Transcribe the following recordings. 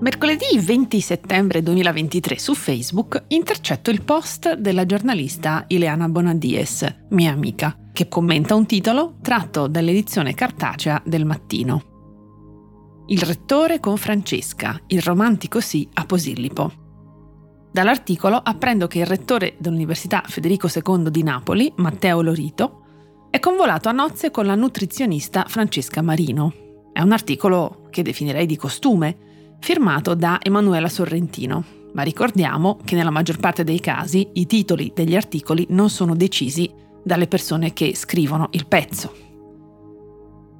Mercoledì 20 settembre 2023 su Facebook intercetto il post della giornalista Ileana Bonadies, mia amica, che commenta un titolo tratto dall'edizione cartacea del mattino. Il rettore con Francesca, il romantico sì a Posillipo. Dall'articolo apprendo che il rettore dell'Università Federico II di Napoli, Matteo Lorito, è convolato a nozze con la nutrizionista Francesca Marino. È un articolo che definirei di costume, firmato da Emanuela Sorrentino. Ma ricordiamo che nella maggior parte dei casi i titoli degli articoli non sono decisi dalle persone che scrivono il pezzo.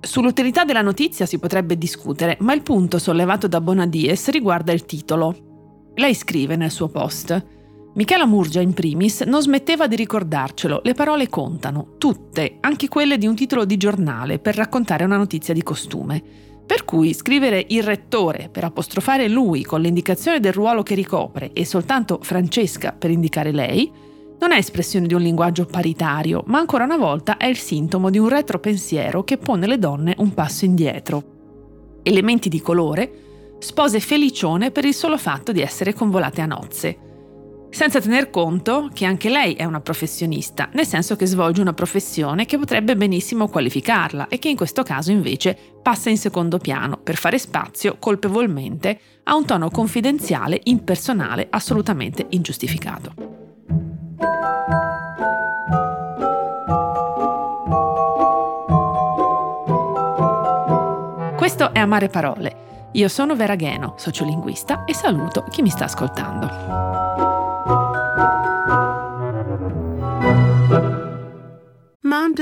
Sull'utilità della notizia si potrebbe discutere, ma il punto sollevato da Bonadies riguarda il titolo. Lei scrive nel suo post: Michela Murgia in primis non smetteva di ricordarcelo, le parole contano, tutte, anche quelle di un titolo di giornale per raccontare una notizia di costume. Per cui scrivere il rettore per apostrofare lui con l'indicazione del ruolo che ricopre e soltanto Francesca per indicare lei non è espressione di un linguaggio paritario, ma ancora una volta è il sintomo di un retropensiero che pone le donne un passo indietro. Elementi di colore, spose felicione per il solo fatto di essere convolate a nozze senza tener conto che anche lei è una professionista, nel senso che svolge una professione che potrebbe benissimo qualificarla e che in questo caso invece passa in secondo piano per fare spazio colpevolmente a un tono confidenziale, impersonale, assolutamente ingiustificato. Questo è Amare Parole. Io sono Vera Gheno, sociolinguista, e saluto chi mi sta ascoltando.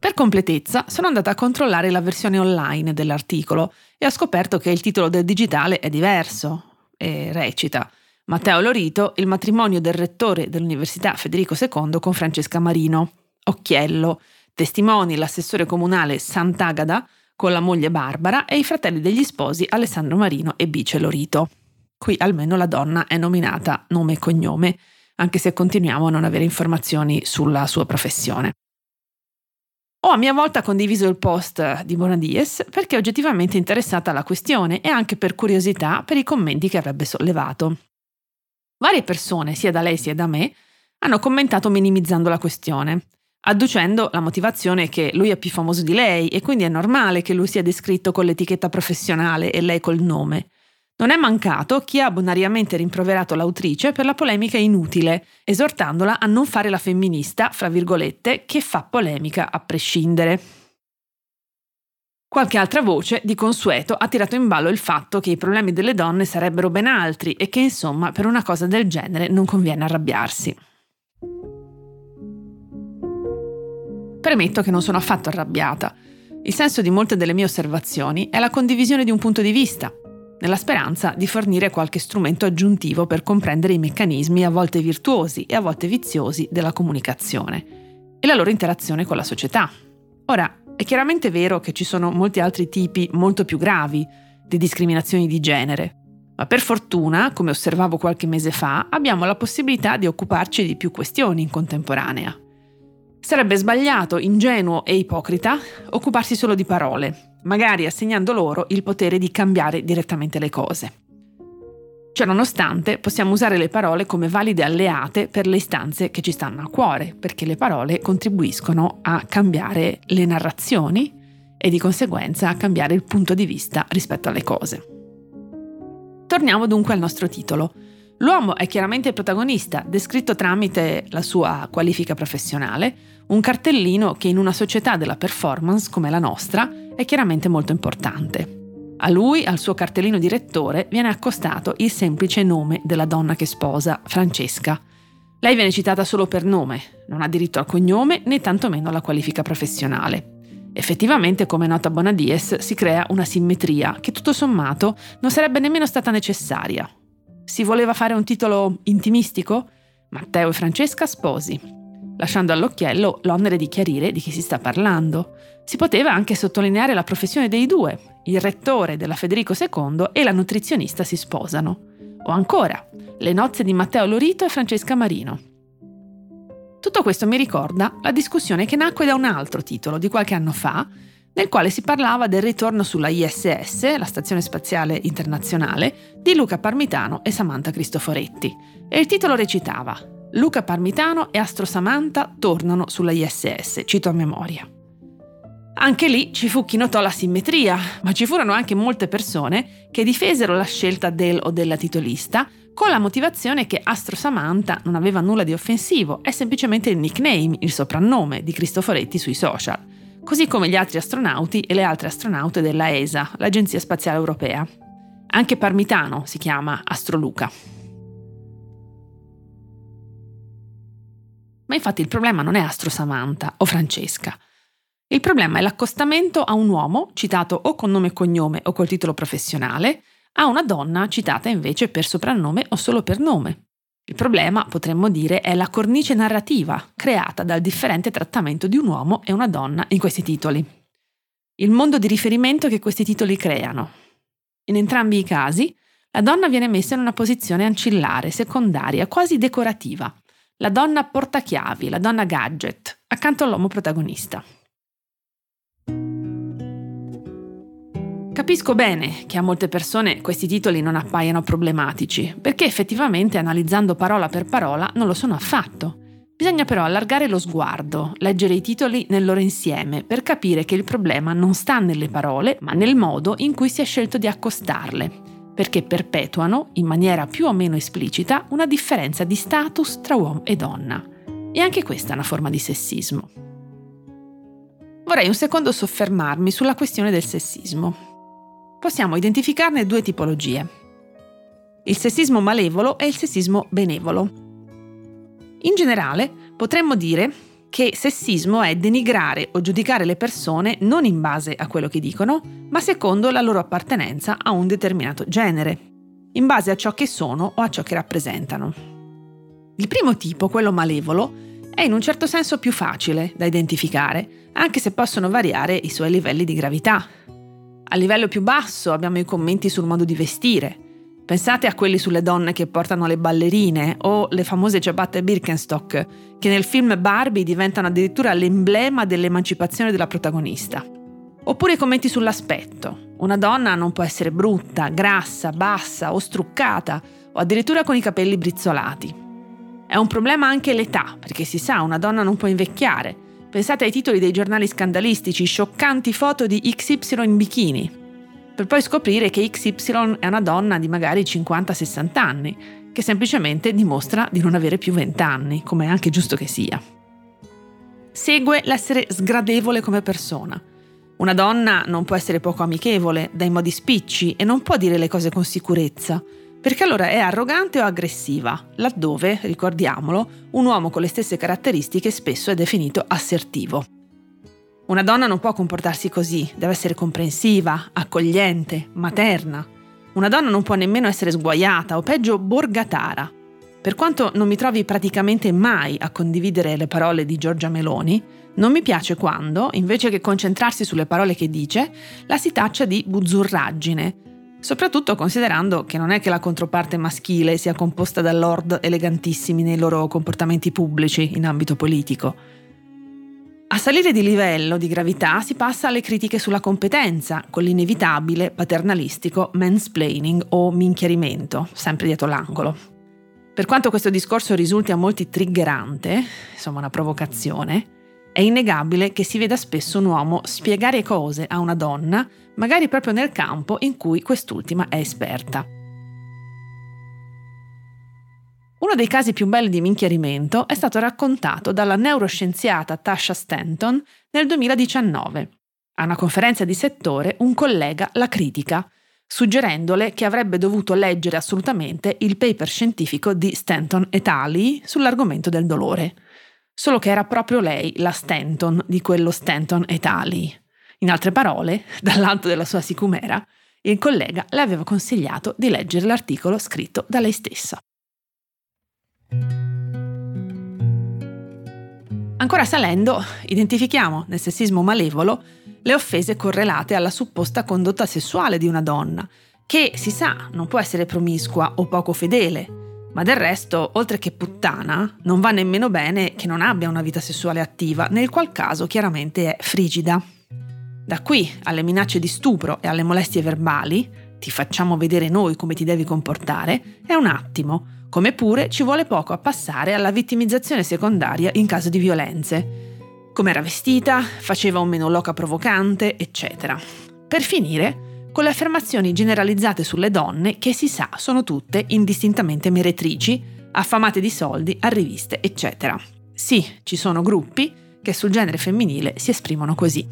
Per completezza sono andata a controllare la versione online dell'articolo e ho scoperto che il titolo del digitale è diverso e recita Matteo Lorito, il matrimonio del rettore dell'Università Federico II con Francesca Marino. Occhiello, testimoni l'assessore comunale Sant'Agada con la moglie Barbara e i fratelli degli sposi Alessandro Marino e Bice Lorito. Qui almeno la donna è nominata nome e cognome, anche se continuiamo a non avere informazioni sulla sua professione. Ho a mia volta condiviso il post di Bonadies perché oggettivamente interessata alla questione e anche per curiosità per i commenti che avrebbe sollevato. Varie persone, sia da lei sia da me, hanno commentato minimizzando la questione, adducendo la motivazione che lui è più famoso di lei e quindi è normale che lui sia descritto con l'etichetta professionale e lei col nome. Non è mancato chi ha bonariamente rimproverato l'autrice per la polemica inutile, esortandola a non fare la femminista, fra virgolette, che fa polemica a prescindere. Qualche altra voce, di consueto, ha tirato in ballo il fatto che i problemi delle donne sarebbero ben altri e che, insomma, per una cosa del genere non conviene arrabbiarsi. Premetto che non sono affatto arrabbiata. Il senso di molte delle mie osservazioni è la condivisione di un punto di vista, nella speranza di fornire qualche strumento aggiuntivo per comprendere i meccanismi a volte virtuosi e a volte viziosi della comunicazione e la loro interazione con la società. Ora, è chiaramente vero che ci sono molti altri tipi molto più gravi di discriminazioni di genere, ma per fortuna, come osservavo qualche mese fa, abbiamo la possibilità di occuparci di più questioni in contemporanea. Sarebbe sbagliato, ingenuo e ipocrita occuparsi solo di parole, magari assegnando loro il potere di cambiare direttamente le cose. Ciononostante, possiamo usare le parole come valide alleate per le istanze che ci stanno a cuore, perché le parole contribuiscono a cambiare le narrazioni e di conseguenza a cambiare il punto di vista rispetto alle cose. Torniamo dunque al nostro titolo. L'uomo è chiaramente il protagonista, descritto tramite la sua qualifica professionale, un cartellino che in una società della performance come la nostra è chiaramente molto importante. A lui, al suo cartellino direttore, viene accostato il semplice nome della donna che sposa, Francesca. Lei viene citata solo per nome, non ha diritto al cognome né tantomeno alla qualifica professionale. Effettivamente, come nota Bonadies, si crea una simmetria che tutto sommato non sarebbe nemmeno stata necessaria. Si voleva fare un titolo intimistico? Matteo e Francesca sposi, lasciando all'occhiello l'onere di chiarire di chi si sta parlando. Si poteva anche sottolineare la professione dei due. Il rettore della Federico II e la nutrizionista si sposano. O ancora, le nozze di Matteo Lorito e Francesca Marino. Tutto questo mi ricorda la discussione che nacque da un altro titolo di qualche anno fa, nel quale si parlava del ritorno sulla ISS, la Stazione Spaziale Internazionale, di Luca Parmitano e Samantha Cristoforetti. E il titolo recitava Luca Parmitano e Astro Samantha tornano sulla ISS, cito a memoria. Anche lì ci fu chi notò la simmetria, ma ci furono anche molte persone che difesero la scelta del o della titolista con la motivazione che Astro Samantha non aveva nulla di offensivo, è semplicemente il nickname, il soprannome di Cristoforetti sui social, così come gli altri astronauti e le altre astronaute della ESA, l'Agenzia Spaziale Europea. Anche Parmitano si chiama Astroluca. Ma infatti il problema non è Astro Samantha o Francesca. Il problema è l'accostamento a un uomo, citato o con nome e cognome o col titolo professionale, a una donna citata invece per soprannome o solo per nome. Il problema, potremmo dire, è la cornice narrativa creata dal differente trattamento di un uomo e una donna in questi titoli. Il mondo di riferimento che questi titoli creano. In entrambi i casi, la donna viene messa in una posizione ancillare, secondaria, quasi decorativa. La donna portachiavi, la donna gadget, accanto all'uomo protagonista. Capisco bene che a molte persone questi titoli non appaiano problematici, perché effettivamente analizzando parola per parola non lo sono affatto. Bisogna però allargare lo sguardo, leggere i titoli nel loro insieme per capire che il problema non sta nelle parole, ma nel modo in cui si è scelto di accostarle, perché perpetuano, in maniera più o meno esplicita, una differenza di status tra uomo e donna. E anche questa è una forma di sessismo. Vorrei un secondo soffermarmi sulla questione del sessismo possiamo identificarne due tipologie. Il sessismo malevolo e il sessismo benevolo. In generale, potremmo dire che sessismo è denigrare o giudicare le persone non in base a quello che dicono, ma secondo la loro appartenenza a un determinato genere, in base a ciò che sono o a ciò che rappresentano. Il primo tipo, quello malevolo, è in un certo senso più facile da identificare, anche se possono variare i suoi livelli di gravità. A livello più basso abbiamo i commenti sul modo di vestire. Pensate a quelli sulle donne che portano le ballerine o le famose ciabatte Birkenstock, che nel film Barbie diventano addirittura l'emblema dell'emancipazione della protagonista. Oppure i commenti sull'aspetto. Una donna non può essere brutta, grassa, bassa o struccata, o addirittura con i capelli brizzolati. È un problema anche l'età, perché si sa, una donna non può invecchiare Pensate ai titoli dei giornali scandalistici, scioccanti foto di XY in bikini, per poi scoprire che XY è una donna di magari 50-60 anni, che semplicemente dimostra di non avere più 20 anni, come è anche giusto che sia. Segue l'essere sgradevole come persona. Una donna non può essere poco amichevole, dai modi spicci e non può dire le cose con sicurezza, perché allora è arrogante o aggressiva, laddove, ricordiamolo, un uomo con le stesse caratteristiche spesso è definito assertivo. Una donna non può comportarsi così, deve essere comprensiva, accogliente, materna. Una donna non può nemmeno essere sguaiata o peggio borgatara. Per quanto non mi trovi praticamente mai a condividere le parole di Giorgia Meloni, non mi piace quando, invece che concentrarsi sulle parole che dice, la si taccia di buzzurraggine, soprattutto considerando che non è che la controparte maschile sia composta da lord elegantissimi nei loro comportamenti pubblici in ambito politico. A salire di livello di gravità si passa alle critiche sulla competenza, con l'inevitabile paternalistico mansplaining o minchiarimento, sempre dietro l'angolo. Per quanto questo discorso risulti a molti triggerante, insomma una provocazione, è innegabile che si veda spesso un uomo spiegare cose a una donna, magari proprio nel campo in cui quest'ultima è esperta. Uno dei casi più belli di minchiarimento è stato raccontato dalla neuroscienziata Tasha Stanton nel 2019. A una conferenza di settore un collega la critica, suggerendole che avrebbe dovuto leggere assolutamente il paper scientifico di Stanton et al. sull'argomento del dolore solo che era proprio lei la Stanton di quello Stanton et al. In altre parole, dall'alto della sua sicumera, il collega le aveva consigliato di leggere l'articolo scritto da lei stessa. Ancora salendo, identifichiamo nel sessismo malevolo le offese correlate alla supposta condotta sessuale di una donna, che si sa non può essere promiscua o poco fedele, ma del resto, oltre che puttana, non va nemmeno bene che non abbia una vita sessuale attiva, nel qual caso chiaramente è frigida. Da qui alle minacce di stupro e alle molestie verbali, ti facciamo vedere noi come ti devi comportare, è un attimo, come pure ci vuole poco a passare alla vittimizzazione secondaria in caso di violenze. Come era vestita, faceva un meno loca provocante, eccetera. Per finire, con le affermazioni generalizzate sulle donne che si sa sono tutte indistintamente meretrici, affamate di soldi, a riviste, eccetera. Sì, ci sono gruppi che sul genere femminile si esprimono così.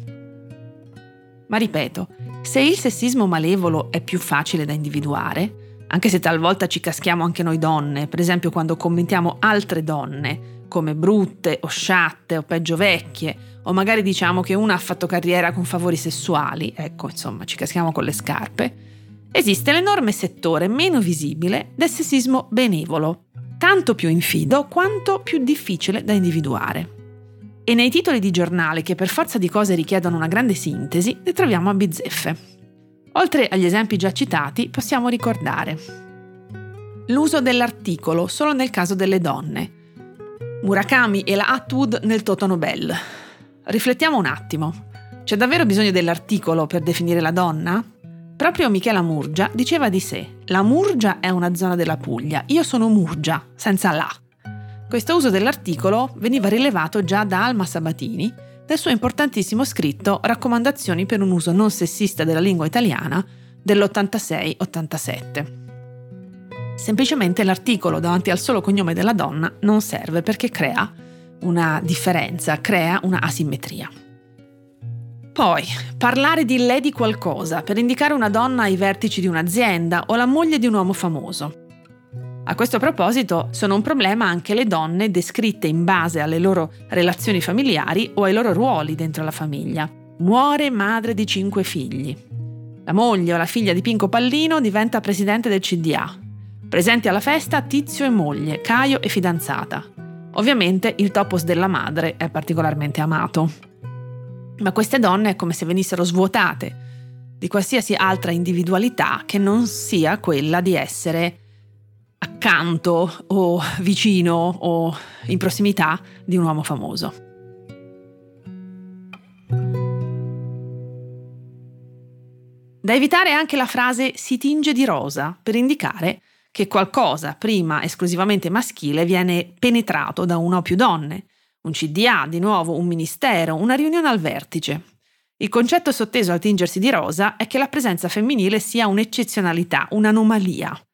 Ma ripeto, se il sessismo malevolo è più facile da individuare, anche se talvolta ci caschiamo anche noi donne, per esempio quando commentiamo altre donne come brutte o sciatte o peggio vecchie, o magari diciamo che una ha fatto carriera con favori sessuali, ecco insomma ci caschiamo con le scarpe, esiste l'enorme settore meno visibile del sessismo benevolo, tanto più infido quanto più difficile da individuare. E nei titoli di giornale che per forza di cose richiedono una grande sintesi, ne troviamo a bizzeffe. Oltre agli esempi già citati, possiamo ricordare l'uso dell'articolo solo nel caso delle donne, Murakami e la Atwood nel Toto Nobel. Riflettiamo un attimo. C'è davvero bisogno dell'articolo per definire la donna? Proprio Michela Murgia diceva di sé: La Murgia è una zona della Puglia, io sono Murgia, senza la. Questo uso dell'articolo veniva rilevato già da Alma Sabatini nel suo importantissimo scritto Raccomandazioni per un uso non sessista della lingua italiana dell'86-87. Semplicemente l'articolo davanti al solo cognome della donna non serve perché crea una differenza, crea una asimmetria. Poi, parlare di lei qualcosa per indicare una donna ai vertici di un'azienda o la moglie di un uomo famoso. A questo proposito sono un problema anche le donne descritte in base alle loro relazioni familiari o ai loro ruoli dentro la famiglia. Muore madre di cinque figli. La moglie o la figlia di Pinco Pallino diventa presidente del CDA. Presenti alla festa Tizio e moglie, Caio e fidanzata. Ovviamente il topos della madre è particolarmente amato. Ma queste donne è come se venissero svuotate di qualsiasi altra individualità che non sia quella di essere accanto o vicino o in prossimità di un uomo famoso. Da evitare anche la frase si tinge di rosa per indicare che qualcosa prima esclusivamente maschile viene penetrato da una o più donne. Un CDA, di nuovo un ministero, una riunione al vertice. Il concetto sotteso al tingersi di rosa è che la presenza femminile sia un'eccezionalità, un'anomalia.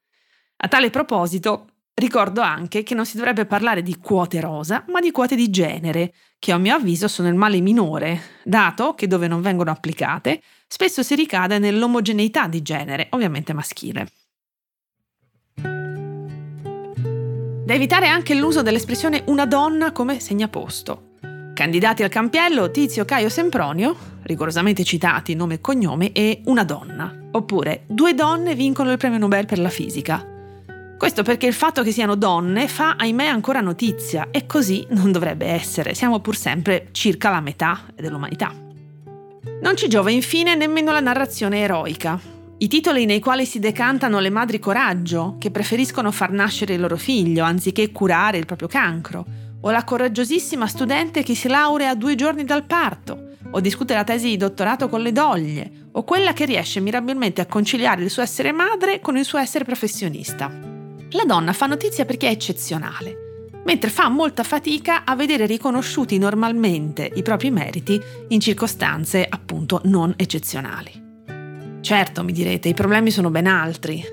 A tale proposito, ricordo anche che non si dovrebbe parlare di quote rosa, ma di quote di genere, che a mio avviso sono il male minore, dato che dove non vengono applicate, spesso si ricade nell'omogeneità di genere, ovviamente maschile. Da evitare anche l'uso dell'espressione una donna come segnaposto. Candidati al campiello Tizio Caio Sempronio, rigorosamente citati nome e cognome, e una donna. Oppure due donne vincono il premio Nobel per la fisica. Questo perché il fatto che siano donne fa, ahimè, ancora notizia e così non dovrebbe essere. Siamo pur sempre circa la metà dell'umanità. Non ci giova infine nemmeno la narrazione eroica. I titoli nei quali si decantano le madri coraggio, che preferiscono far nascere il loro figlio anziché curare il proprio cancro, o la coraggiosissima studente che si laurea due giorni dal parto, o discute la tesi di dottorato con le doglie, o quella che riesce mirabilmente a conciliare il suo essere madre con il suo essere professionista la donna fa notizia perché è eccezionale, mentre fa molta fatica a vedere riconosciuti normalmente i propri meriti in circostanze appunto non eccezionali. Certo, mi direte, i problemi sono ben altri,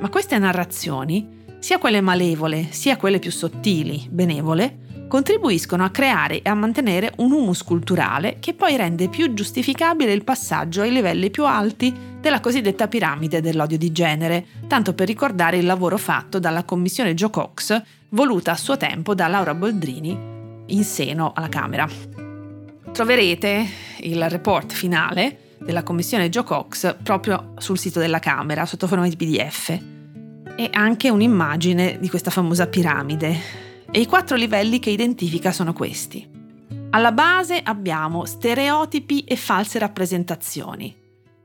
ma queste narrazioni, sia quelle malevole sia quelle più sottili, benevole, contribuiscono a creare e a mantenere un humus culturale che poi rende più giustificabile il passaggio ai livelli più alti della cosiddetta piramide dell'odio di genere, tanto per ricordare il lavoro fatto dalla commissione Joe Cox, voluta a suo tempo da Laura Boldrini in seno alla Camera. Troverete il report finale della commissione Joe Cox proprio sul sito della Camera sotto forma di PDF e anche un'immagine di questa famosa piramide. E i quattro livelli che identifica sono questi. Alla base abbiamo stereotipi e false rappresentazioni.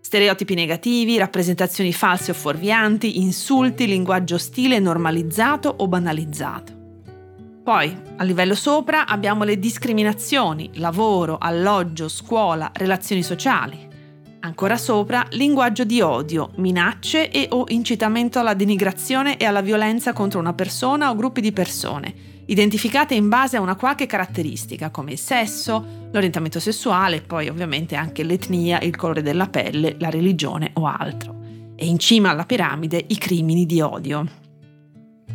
Stereotipi negativi, rappresentazioni false o fuorvianti, insulti, linguaggio ostile normalizzato o banalizzato. Poi, a livello sopra, abbiamo le discriminazioni, lavoro, alloggio, scuola, relazioni sociali. Ancora sopra, linguaggio di odio, minacce e o incitamento alla denigrazione e alla violenza contro una persona o gruppi di persone, identificate in base a una qualche caratteristica come il sesso, l'orientamento sessuale, poi ovviamente anche l'etnia, il colore della pelle, la religione o altro. E in cima alla piramide i crimini di odio.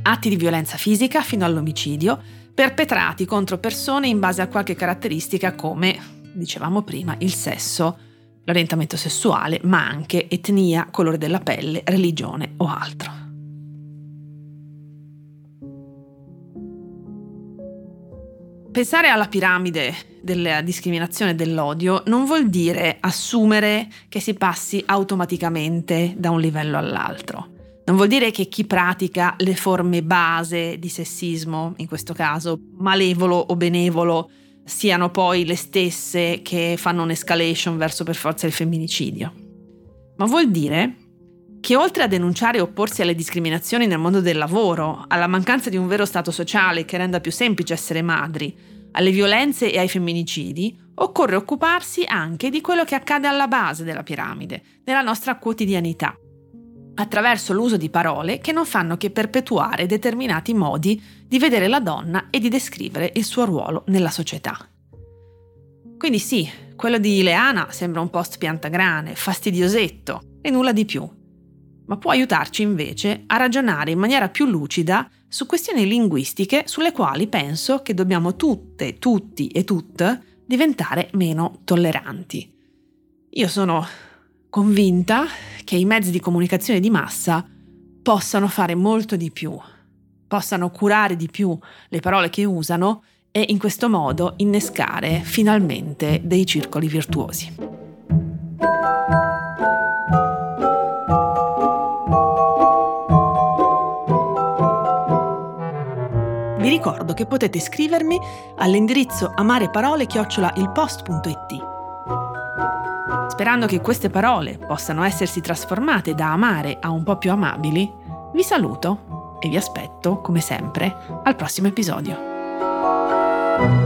Atti di violenza fisica fino all'omicidio, perpetrati contro persone in base a qualche caratteristica come, dicevamo prima, il sesso, l'orientamento sessuale, ma anche etnia, colore della pelle, religione o altro. Pensare alla piramide della discriminazione e dell'odio non vuol dire assumere che si passi automaticamente da un livello all'altro. Non vuol dire che chi pratica le forme base di sessismo, in questo caso malevolo o benevolo, siano poi le stesse che fanno un'escalation verso per forza il femminicidio. Ma vuol dire che oltre a denunciare e opporsi alle discriminazioni nel mondo del lavoro, alla mancanza di un vero stato sociale che renda più semplice essere madri, alle violenze e ai femminicidi, occorre occuparsi anche di quello che accade alla base della piramide, nella nostra quotidianità, attraverso l'uso di parole che non fanno che perpetuare determinati modi di vedere la donna e di descrivere il suo ruolo nella società. Quindi sì, quello di Ileana sembra un post piantagrane, fastidiosetto e nulla di più ma può aiutarci invece a ragionare in maniera più lucida su questioni linguistiche sulle quali penso che dobbiamo tutte, tutti e tutte diventare meno tolleranti. Io sono convinta che i mezzi di comunicazione di massa possano fare molto di più, possano curare di più le parole che usano e in questo modo innescare finalmente dei circoli virtuosi. Ricordo che potete scrivermi all'indirizzo amareparole-ilpost.it. Sperando che queste parole possano essersi trasformate da amare a un po' più amabili, vi saluto e vi aspetto, come sempre, al prossimo episodio.